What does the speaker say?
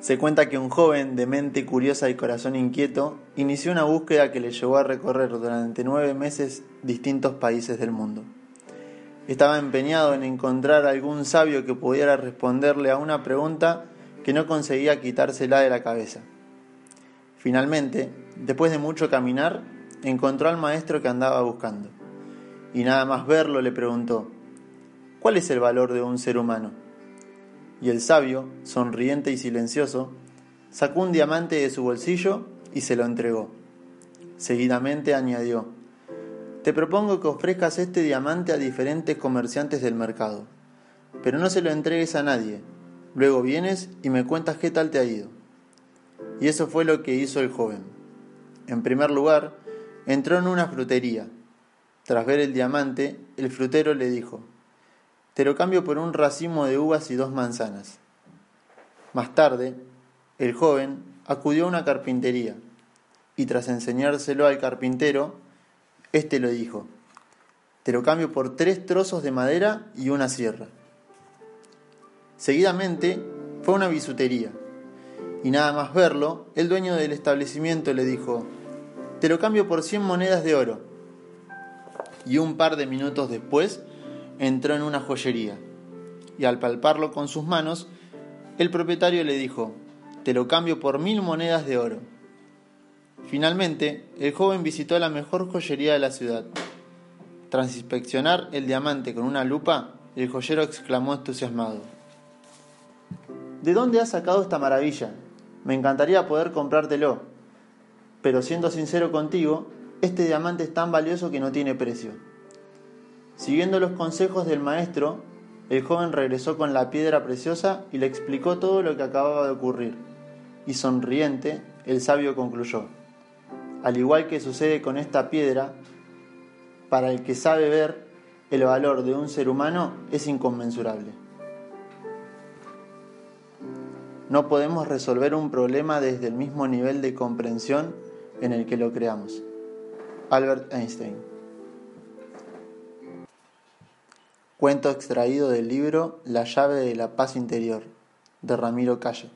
Se cuenta que un joven de mente curiosa y corazón inquieto inició una búsqueda que le llevó a recorrer durante nueve meses distintos países del mundo. Estaba empeñado en encontrar algún sabio que pudiera responderle a una pregunta que no conseguía quitársela de la cabeza. Finalmente, después de mucho caminar, encontró al maestro que andaba buscando, y nada más verlo le preguntó, ¿cuál es el valor de un ser humano? Y el sabio, sonriente y silencioso, sacó un diamante de su bolsillo y se lo entregó. Seguidamente añadió, Te propongo que ofrezcas este diamante a diferentes comerciantes del mercado, pero no se lo entregues a nadie. Luego vienes y me cuentas qué tal te ha ido. Y eso fue lo que hizo el joven. En primer lugar, entró en una frutería. Tras ver el diamante, el frutero le dijo, te lo cambio por un racimo de uvas y dos manzanas. Más tarde, el joven acudió a una carpintería y tras enseñárselo al carpintero, éste lo dijo, te lo cambio por tres trozos de madera y una sierra. Seguidamente fue a una bisutería y nada más verlo, el dueño del establecimiento le dijo, te lo cambio por cien monedas de oro. Y un par de minutos después, entró en una joyería y al palparlo con sus manos, el propietario le dijo, te lo cambio por mil monedas de oro. Finalmente, el joven visitó la mejor joyería de la ciudad. Tras inspeccionar el diamante con una lupa, el joyero exclamó entusiasmado, ¿De dónde has sacado esta maravilla? Me encantaría poder comprártelo, pero siendo sincero contigo, este diamante es tan valioso que no tiene precio. Siguiendo los consejos del maestro, el joven regresó con la piedra preciosa y le explicó todo lo que acababa de ocurrir. Y sonriente, el sabio concluyó, al igual que sucede con esta piedra, para el que sabe ver, el valor de un ser humano es inconmensurable. No podemos resolver un problema desde el mismo nivel de comprensión en el que lo creamos. Albert Einstein Cuento extraído del libro La llave de la paz interior, de Ramiro Calle.